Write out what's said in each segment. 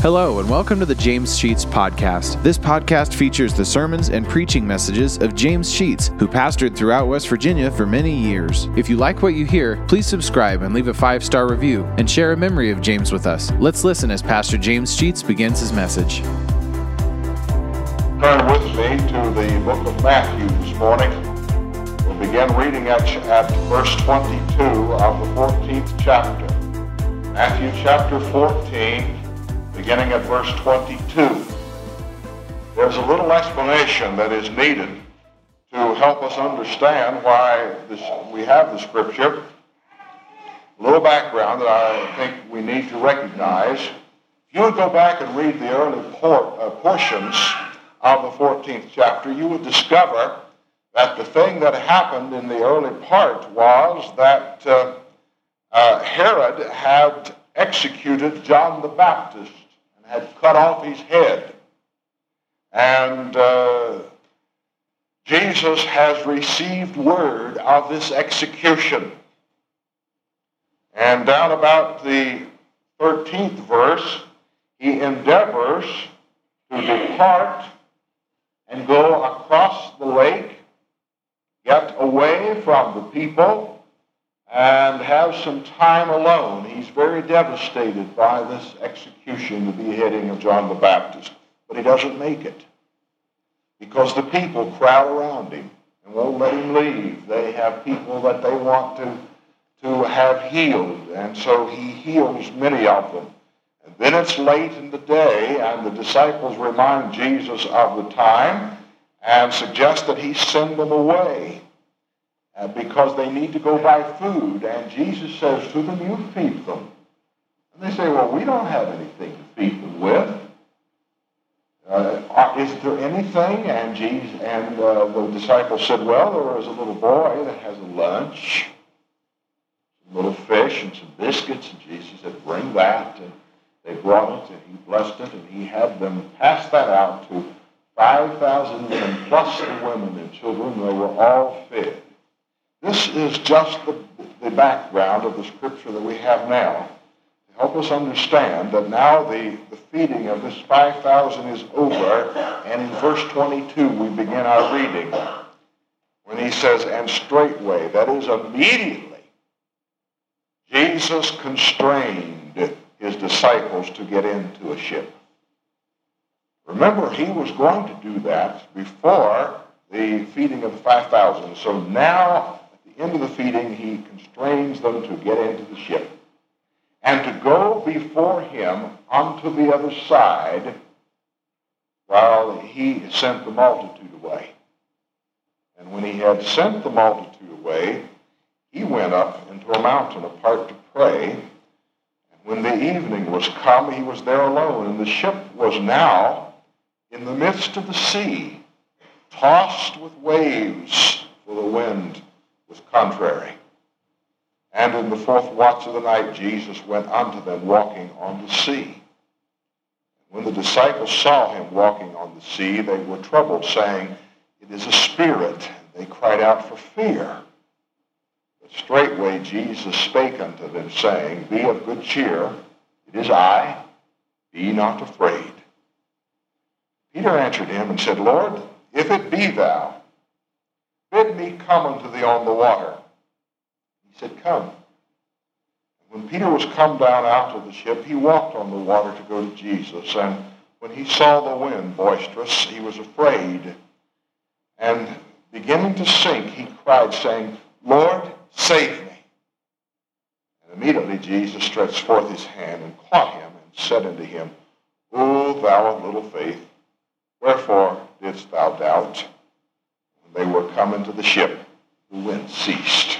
Hello, and welcome to the James Sheets Podcast. This podcast features the sermons and preaching messages of James Sheets, who pastored throughout West Virginia for many years. If you like what you hear, please subscribe and leave a five star review and share a memory of James with us. Let's listen as Pastor James Sheets begins his message. Turn with me to the book of Matthew this morning. We'll begin reading at, at verse 22 of the 14th chapter. Matthew chapter 14 beginning at verse 22. There's a little explanation that is needed to help us understand why this, we have the scripture. A little background that I think we need to recognize. If you would go back and read the early uh, portions of the 14th chapter, you would discover that the thing that happened in the early part was that uh, uh, Herod had executed John the Baptist had cut off his head. And uh, Jesus has received word of this execution. And down about the 13th verse, he endeavors to depart and go across the lake, get away from the people, and have some time alone. He's very devastated by this execution, the beheading of John the Baptist. But he doesn't make it because the people crowd around him and won't let him leave. They have people that they want to, to have healed, and so he heals many of them. And then it's late in the day, and the disciples remind Jesus of the time and suggest that he send them away uh, because they need to go buy food. And Jesus says to them, You feed them. And they say, Well, we don't have anything to feed them with. Uh, is there anything? And Jesus and uh, the disciples said, Well, there is a little boy that has a lunch, a little fish and some biscuits. And Jesus said, Bring that. And they brought it, and he blessed it, and he had them pass that out to 5,000 men, plus the women and children. They were all fed. This is just the, the background of the scripture that we have now to help us understand that now the, the feeding of this 5,000 is over, and in verse 22 we begin our reading when he says, and straightway, that is immediately, Jesus constrained his disciples to get into a ship. Remember, he was going to do that before the feeding of the 5,000. So now into the feeding, he constrains them to get into the ship and to go before him unto the other side while he sent the multitude away. And when he had sent the multitude away, he went up into a mountain apart to pray. And when the evening was come, he was there alone, and the ship was now in the midst of the sea, tossed with waves, for the wind was contrary. And in the fourth watch of the night, Jesus went unto them walking on the sea. When the disciples saw him walking on the sea, they were troubled, saying, It is a spirit. They cried out for fear. But straightway Jesus spake unto them, saying, Be of good cheer. It is I. Be not afraid. Peter answered him and said, Lord, if it be thou, Bid me come unto thee on the water. He said, Come. When Peter was come down out of the ship, he walked on the water to go to Jesus. And when he saw the wind boisterous, he was afraid. And beginning to sink, he cried, saying, Lord, save me. And immediately Jesus stretched forth his hand and caught him and said unto him, O thou of little faith, wherefore didst thou doubt? They were coming to the ship, the wind ceased.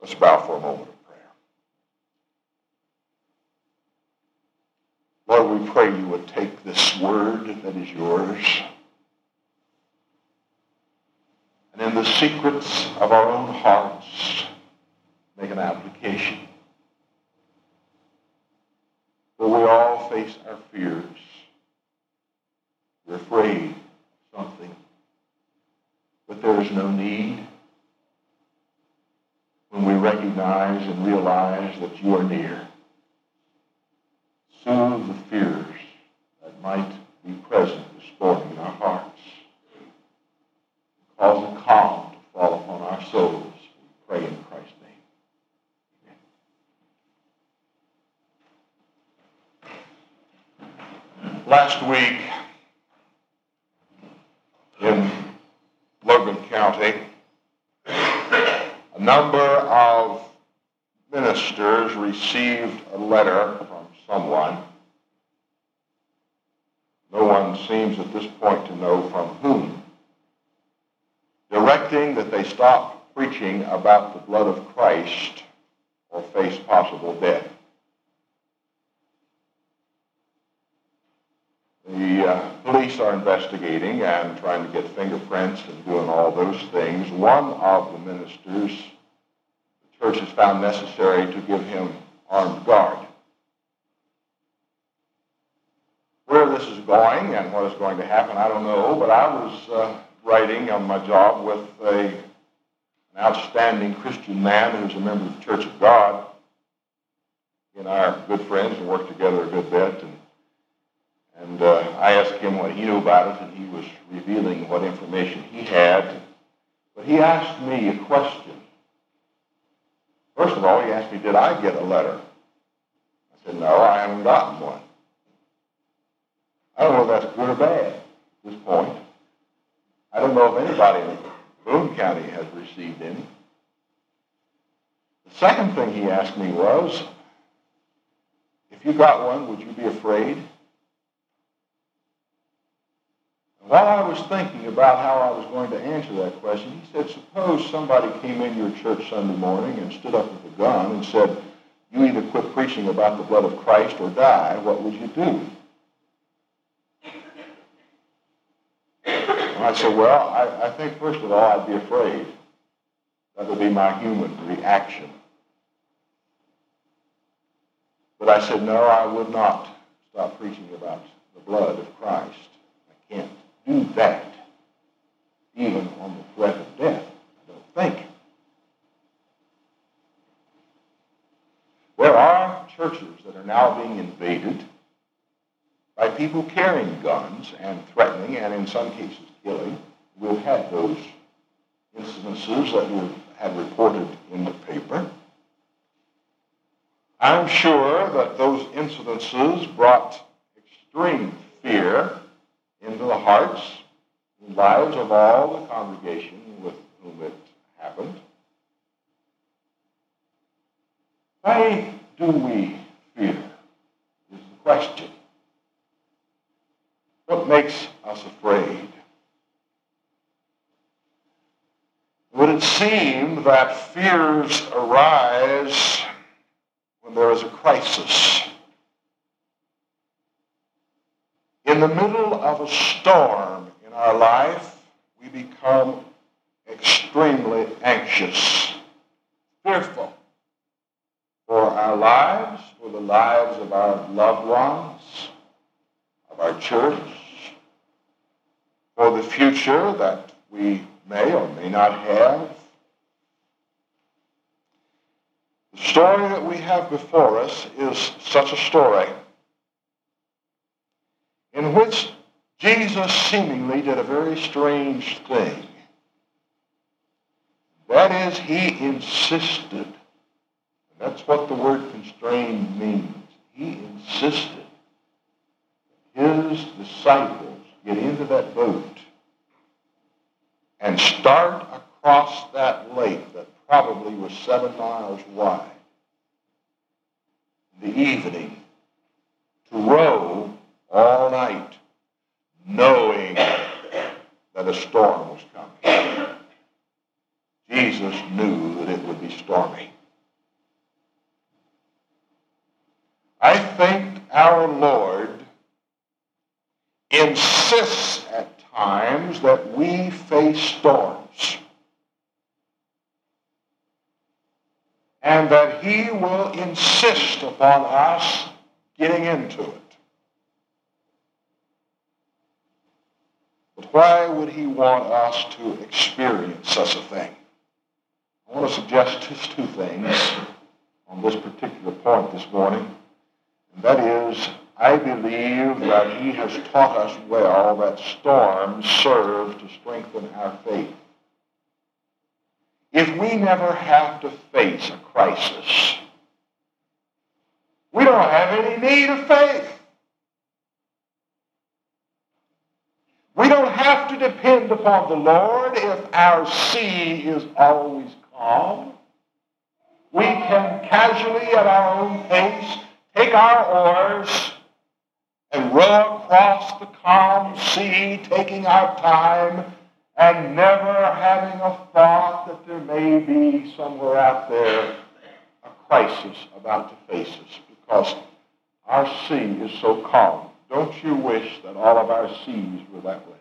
Let's bow for a moment of prayer. Lord, we pray you would take this word that is yours and in the secrets of our own hearts make an application. For we all face our fears. We're afraid but there is no need when we recognize and realize that you are near. soothe the fears that might be present this morning in our hearts. Cause a calm to fall upon our souls. We pray in Christ's name. Last week in Logan County, a number of ministers received a letter from someone. No one seems at this point to know from whom, directing that they stop preaching about the blood of Christ or face possible death. The uh, police are investigating and trying to get fingerprints and doing all those things. One of the ministers the church has found necessary to give him armed guard. Where this is going and what is going to happen, I don't know, but I was uh, writing on my job with a, an outstanding Christian man who's a member of the Church of God. He and I are good friends and work together a good bit. And, and uh, I asked him what he knew about it, and he was revealing what information he had. But he asked me a question First of all, he asked me, did I get a letter? I said, no, I haven't gotten one. I don't know if that's good or bad at this point. I don't know if anybody in Boone County has received any. The second thing he asked me was, if you got one, would you be afraid? While I was thinking about how I was going to answer that question, he said, suppose somebody came in your church Sunday morning and stood up with a gun and said, you either quit preaching about the blood of Christ or die, what would you do? And I said, well, I, I think first of all, I'd be afraid. That would be my human reaction. But I said, no, I would not stop preaching about the blood of Christ. I can't do that, even on the threat of death, I don't think. There are churches that are now being invaded by people carrying guns and threatening and in some cases killing. We've had those incidences that we've had reported in the paper. I'm sure that those incidences brought extreme fear into the hearts and lives of all the congregation with whom it happened. Why do we fear? Is the question. What makes us afraid? Would it seem that fears arise when there is a crisis? In the middle of a storm in our life, we become extremely anxious, fearful for our lives, for the lives of our loved ones, of our church, for the future that we may or may not have. The story that we have before us is such a story in which Jesus seemingly did a very strange thing. That is, he insisted. That's what the word constrained means. He insisted his disciples get into that boat and start across that lake that probably was seven miles wide in the evening to row all night, knowing that a storm was coming. Jesus knew that it would be stormy. I think our Lord insists at times that we face storms. And that he will insist upon us getting into it. But why would he want us to experience such a thing? I want to suggest just two things on this particular point this morning. And that is, I believe that he has taught us well that storms serve to strengthen our faith. If we never have to face a crisis, we don't have any need of faith. We don't have to depend upon the Lord if our sea is always calm. We can casually, at our own pace, take our oars and row across the calm sea, taking our time and never having a thought that there may be somewhere out there a crisis about to face us because our sea is so calm. Don't you wish that all of our seas were that way?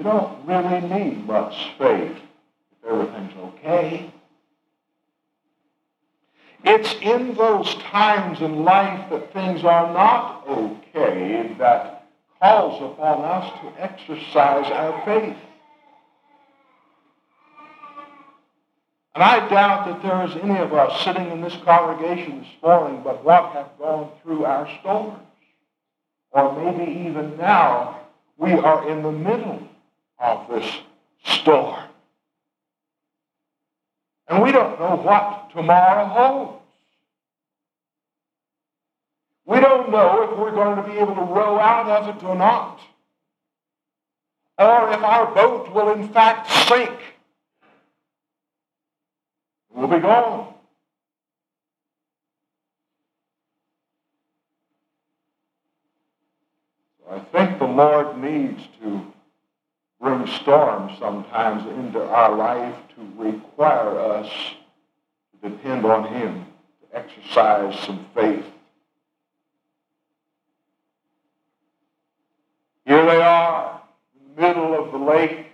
You don't really need much faith if everything's okay. It's in those times in life that things are not okay that calls upon us to exercise our faith. And I doubt that there is any of us sitting in this congregation this morning but what have gone through our storms. Or maybe even now we are in the middle of this storm. And we don't know what tomorrow holds. We don't know if we're going to be able to row out of it or not. Or if our boat will in fact sink. We'll be gone. I think the Lord needs to bring storms sometimes into our life to require us to depend on Him, to exercise some faith. Here they are, in the middle of the lake,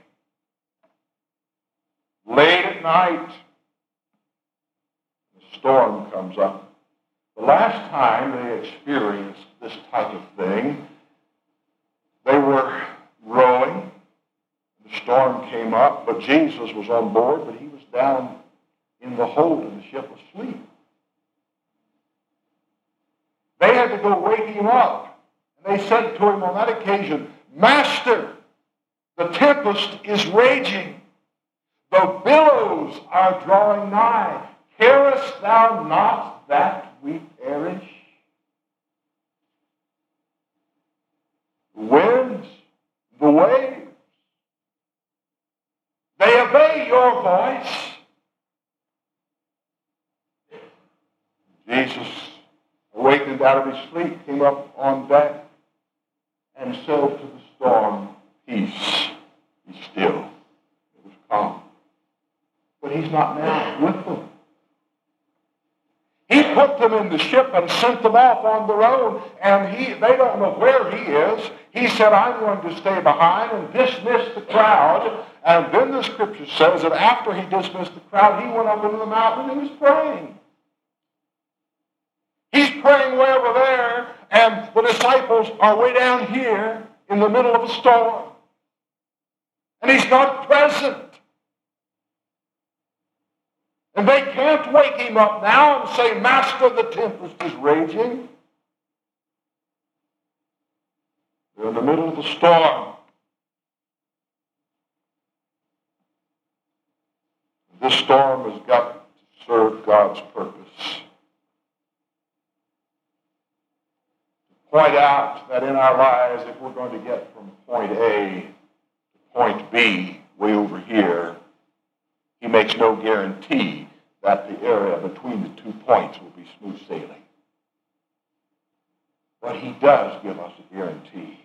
late at night. The storm comes up. The last time they experienced this type of thing, they were rowing. The storm came up, but Jesus was on board, but he was down in the hold of the ship asleep. They had to go wake him up. And they said to him on that occasion, Master, the tempest is raging. The billows are drawing nigh. Carest thou not that we perish? Winds, the waves, they obey your voice. Jesus, awakened out of his sleep, came up on deck and said to the storm, Peace, be still. It was calm. But he's not now with them. Put them in the ship and sent them off on their own, and he, they don't know where he is. He said, I'm going to stay behind and dismiss the crowd. And then the scripture says that after he dismissed the crowd, he went up into the mountain and he was praying. He's praying way over there, and the disciples are way down here in the middle of a storm. And he's not present. And they can't wake him up now and say, Master, the tempest is raging. They're in the middle of the storm. This storm has got to serve God's purpose. To point out that in our lives, if we're going to get from point A to point B, way over here, he makes no guarantee that the area between the two points will be smooth sailing. But he does give us a guarantee.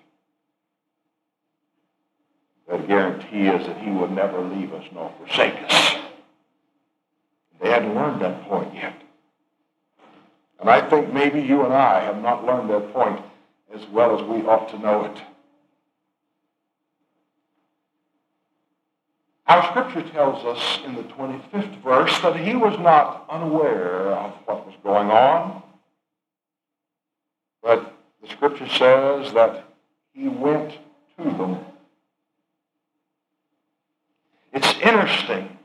That guarantee is that he will never leave us nor forsake us. They hadn't learned that point yet. And I think maybe you and I have not learned that point as well as we ought to know it. Our scripture tells us in the 25th verse that he was not unaware of what was going on, but the scripture says that he went to them. It's interesting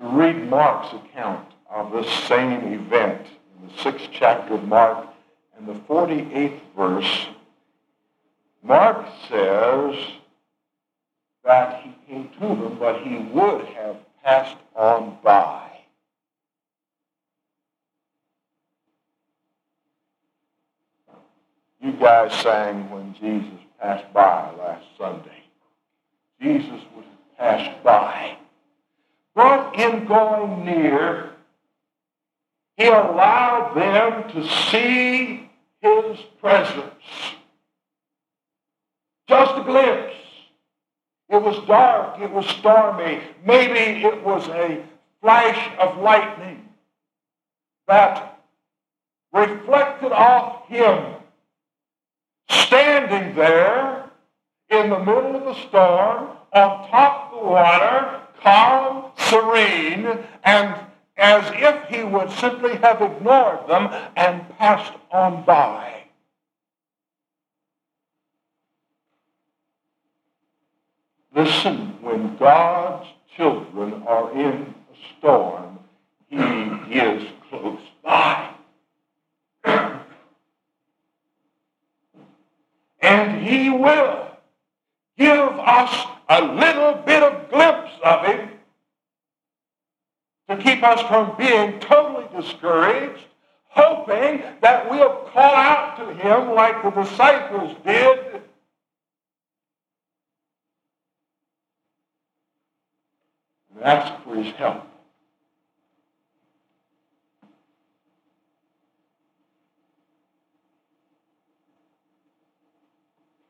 to read Mark's account of this same event in the sixth chapter of Mark and the 48th verse, Mark says that he came to them, but he would have passed on by. You guys sang when Jesus passed by last Sunday. Jesus would have passed by. But in going near, he allowed them to see his presence. Just a glimpse. It was dark. It was stormy. Maybe it was a flash of lightning that reflected off him standing there in the middle of the storm on top of the water, calm, serene, and as if he would simply have ignored them and passed on by. Listen, when God's children are in a storm, he is close by. and he will give us a little bit of glimpse of him to keep us from being totally discouraged, hoping that we'll call out to him like the disciples did. And ask for his help.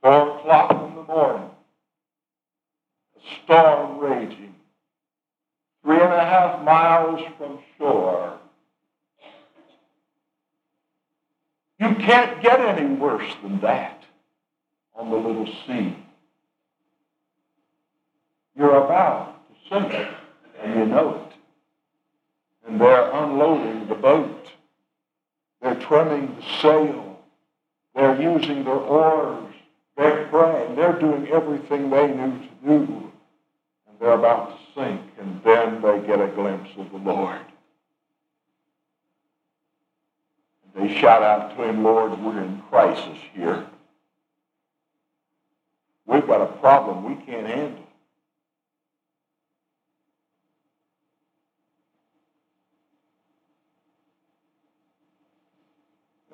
Four o'clock in the morning, a storm raging three and a half miles from shore. You can't get any worse than that on the little sea. You're about to sink, and you know it. And they're unloading the boat. They're trimming the sail. They're using their oars. They're praying. They're doing everything they knew to do And they're about to sink, and then they get a glimpse of the Lord. And they shout out to him, Lord, we're in crisis here. We've got a problem we can't handle.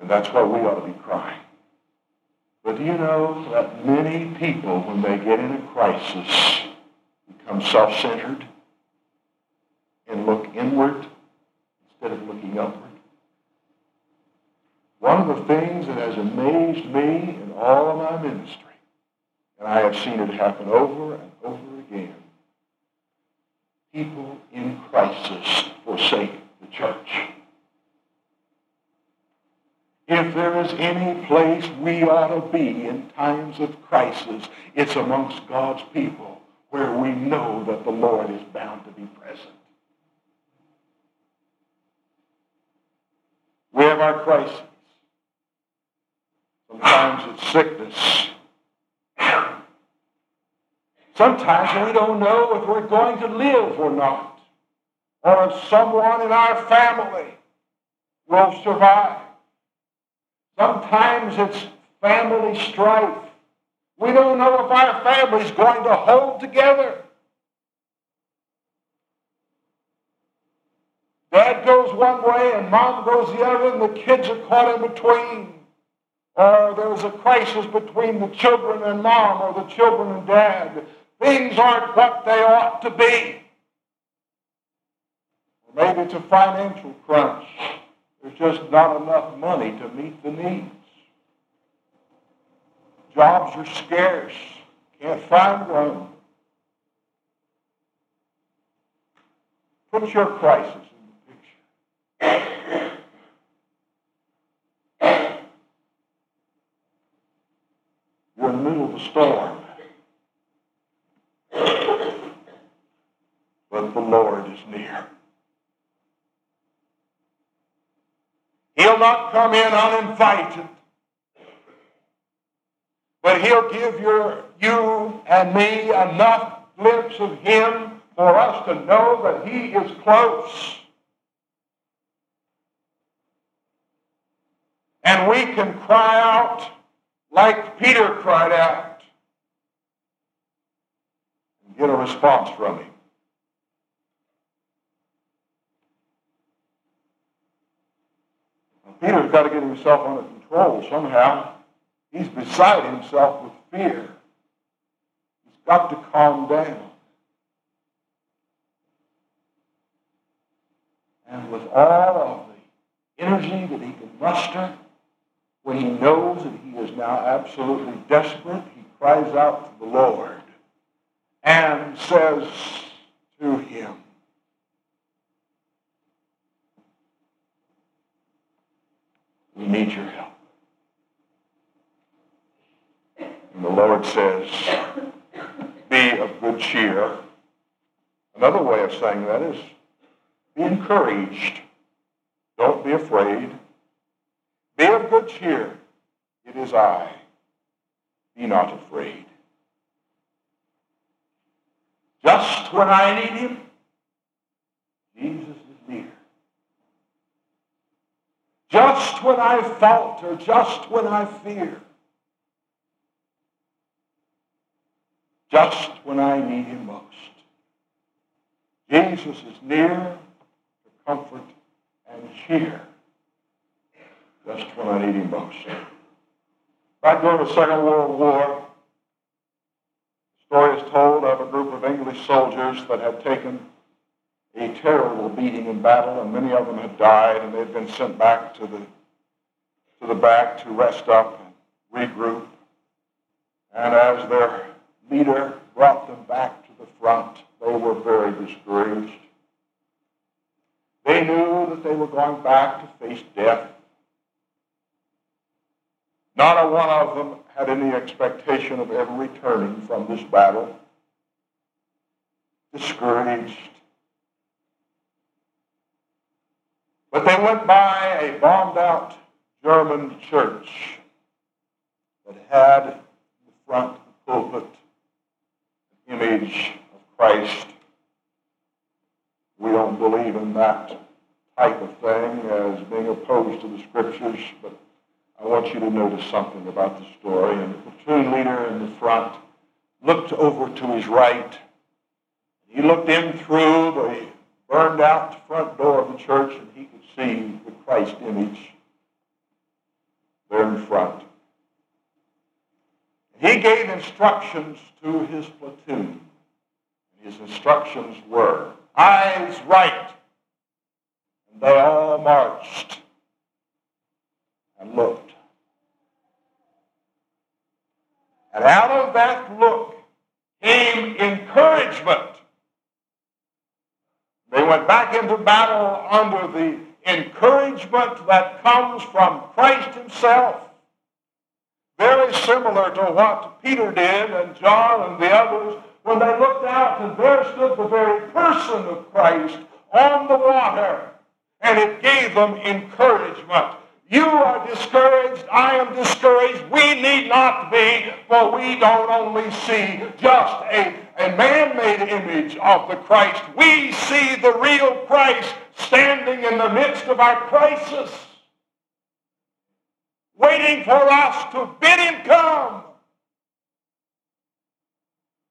And that's why we ought to be crying. But do you know that many people, when they get in a crisis, become self-centered and look inward instead of looking upward. One of the things that has amazed me in all of my ministry, and I have seen it happen over and over again, people in crisis forsake the church. If there is any place we ought to be in times of crisis, it's amongst God's people where we know that the Lord is bound to be present. We have our crises. Sometimes it's sickness. Sometimes we don't know if we're going to live or not, or if someone in our family will survive. Sometimes it's family strife. We don't know if our family's going to hold together. Dad goes one way and mom goes the other, and the kids are caught in between. Or there's a crisis between the children and mom or the children and dad. Things aren't what they ought to be. Or maybe it's a financial crunch. There's just not enough money to meet the needs. Jobs are scarce. Can't find one. Put your crisis in the picture. You're in the middle of a storm. But the Lord is near. He'll not come in uninvited. But he'll give your, you and me enough glimpse of him for us to know that he is close. And we can cry out like Peter cried out and get a response from him. Now, Peter's got to get himself under control somehow. He's beside himself with fear. He's got to calm down. And with all of the energy that he can muster, when he knows that he is now absolutely desperate, he cries out to the Lord and says to him, We need your help. And the Lord says, Be of good cheer. Another way of saying that is, Be encouraged. Don't be afraid. Be of good cheer. It is I. Be not afraid. Just when I need him, Jesus is near. Just when I falter, just when I fear, just when I need him most. Jesus is near to comfort and cheer just when I need him most. Back during the Second World War, the story is told of a group of English soldiers that had taken a terrible beating in battle, and many of them had died, and they had been sent back to the to the back to rest up and regroup. And as their leader brought them back to the front, they were very discouraged. They knew that they were going back to face death. Not a one of them had any expectation of ever returning from this battle. Discouraged. But they went by a bombed out German church that had in the front of the pulpit an image of Christ. We don't believe in that type of thing as being opposed to the scriptures, but I want you to notice something about the story. And the platoon leader in the front looked over to his right. He looked in through the burned out front door of the church, and he could see the Christ image there in front. He gave instructions to his platoon. His instructions were, eyes right. And they all marched and looked. And out of that look came encouragement. They went back into battle under the encouragement that comes from Christ himself. Very similar to what Peter did and John and the others when they looked out and there stood the very person of Christ on the water. And it gave them encouragement. You are discouraged. I am discouraged. We need not be, for we don't only see just a, a man-made image of the Christ. We see the real Christ standing in the midst of our crisis, waiting for us to bid him come.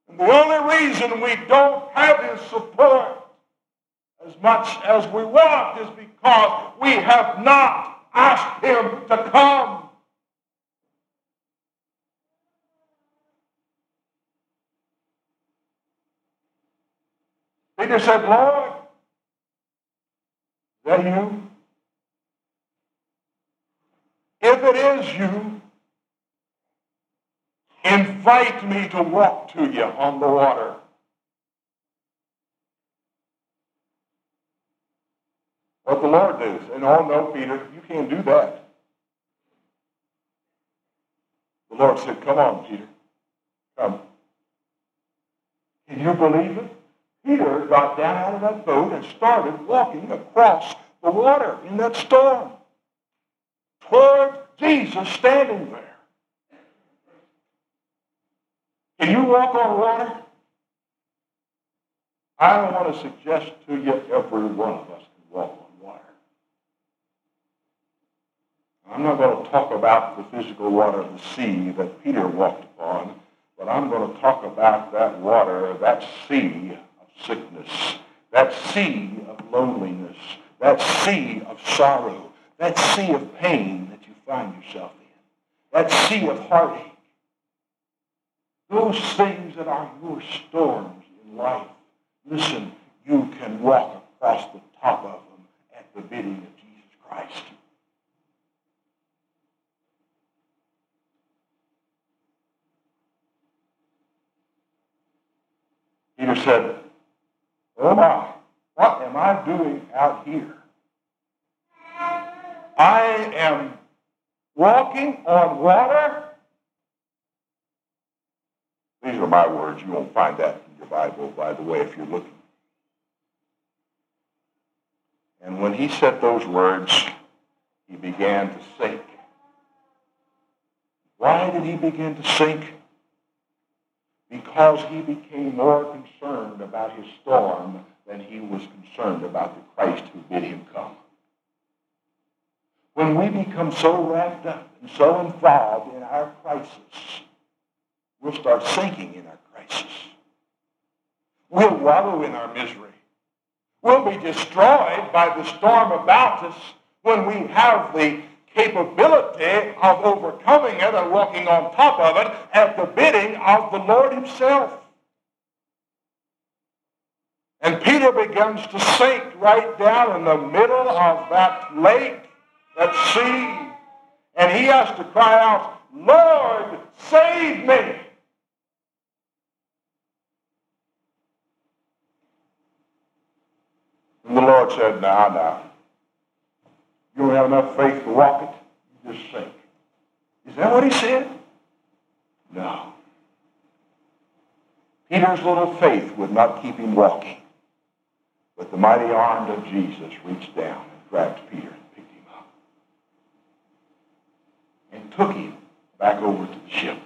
And the only reason we don't have his support as much as we want is because we have not asked him to come. Peter said, Lord, you? If it is you, invite me to walk to you on the water. What the Lord does. And oh no, Peter, you can't do that. The Lord said, Come on, Peter. Come. Can you believe it? Peter got down out of that boat and started walking across the water in that storm toward Jesus standing there. Can you walk on water? I don't want to suggest to you every one of us can walk on water. I'm not going to talk about the physical water of the sea that Peter walked upon, but I'm going to talk about that water, that sea of sickness, that sea of loneliness, that sea of sorrow, that sea of pain that you find yourself in, that sea of heartache. Those things that are your storms in life, listen, you can walk across the top of them at the bidding of Jesus Christ. Peter said, Oh my, what am I doing out here? I am walking on water. These are my words. You won't find that in your Bible, by the way, if you're looking. And when he said those words, he began to sink. Why did he begin to sink? Because he became more concerned about his storm than he was concerned about the Christ who bid him come. When we become so wrapped up and so involved in our crisis, we'll start sinking in our crisis. We'll wallow in our misery. We'll be destroyed by the storm about us when we have the capability of overcoming it and walking on top of it at the bidding of the Lord himself. And Peter begins to sink right down in the middle of that lake, that sea, and he has to cry out, Lord, save me. And the Lord said, now, now. You don't have enough faith to walk it. You just sink. Is that what he said? No. Peter's little faith would not keep him walking. But the mighty arm of Jesus reached down and grabbed Peter and picked him up. And took him back over to the ship.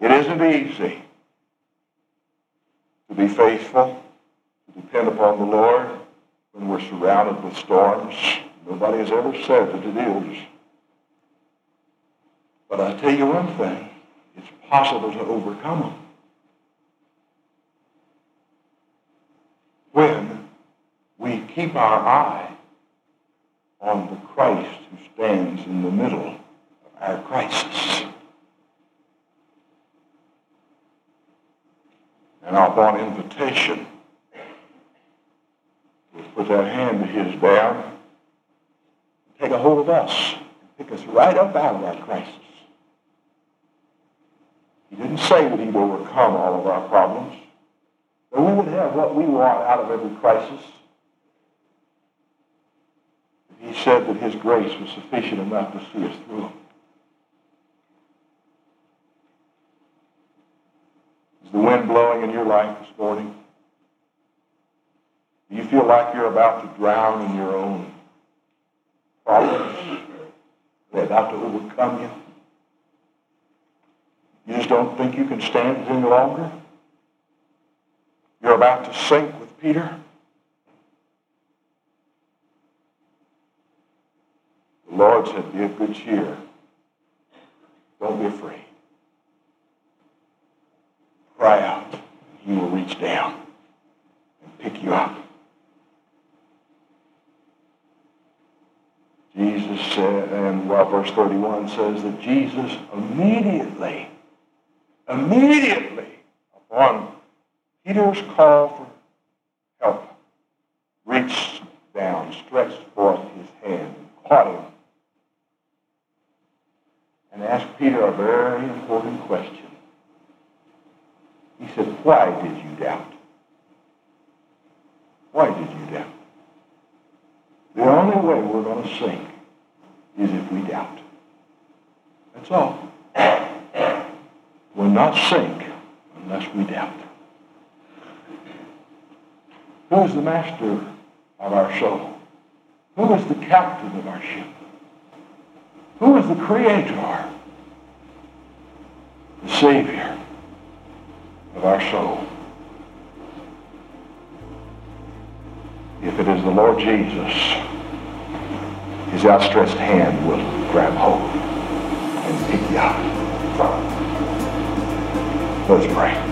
It isn't easy to be faithful, to depend upon the Lord when we're surrounded with storms. Nobody has ever said that it is. But I tell you one thing, it's possible to overcome them. When we keep our eye on the Christ who stands in the middle of our crisis. And upon invitation, we'll put that hand of his down, take a hold of us, and pick us right up out of our crisis. Didn't say that he'd overcome all of our problems, but we would have what we want out of every crisis. He said that his grace was sufficient enough to see us through. Is the wind blowing in your life this morning? Do you feel like you're about to drown in your own problems? They're about to overcome you? You just don't think you can stand it any longer? You're about to sink with Peter? The Lord said, be of good cheer. Don't be afraid. Cry out. and He will reach down and pick you up. Jesus said, and well, verse 31 says that Jesus immediately immediately upon Peter's call for help, reached down, stretched forth his hand, caught him, and asked Peter a very important question. He said, why did you doubt? Why did you doubt? The only way we're going to sink is if we doubt. That's all will not sink unless we doubt. Who is the master of our soul? Who is the captain of our ship? Who is the creator? The savior of our soul. if it is the Lord Jesus, his outstretched hand will grab hold and pick you up. Let's pray.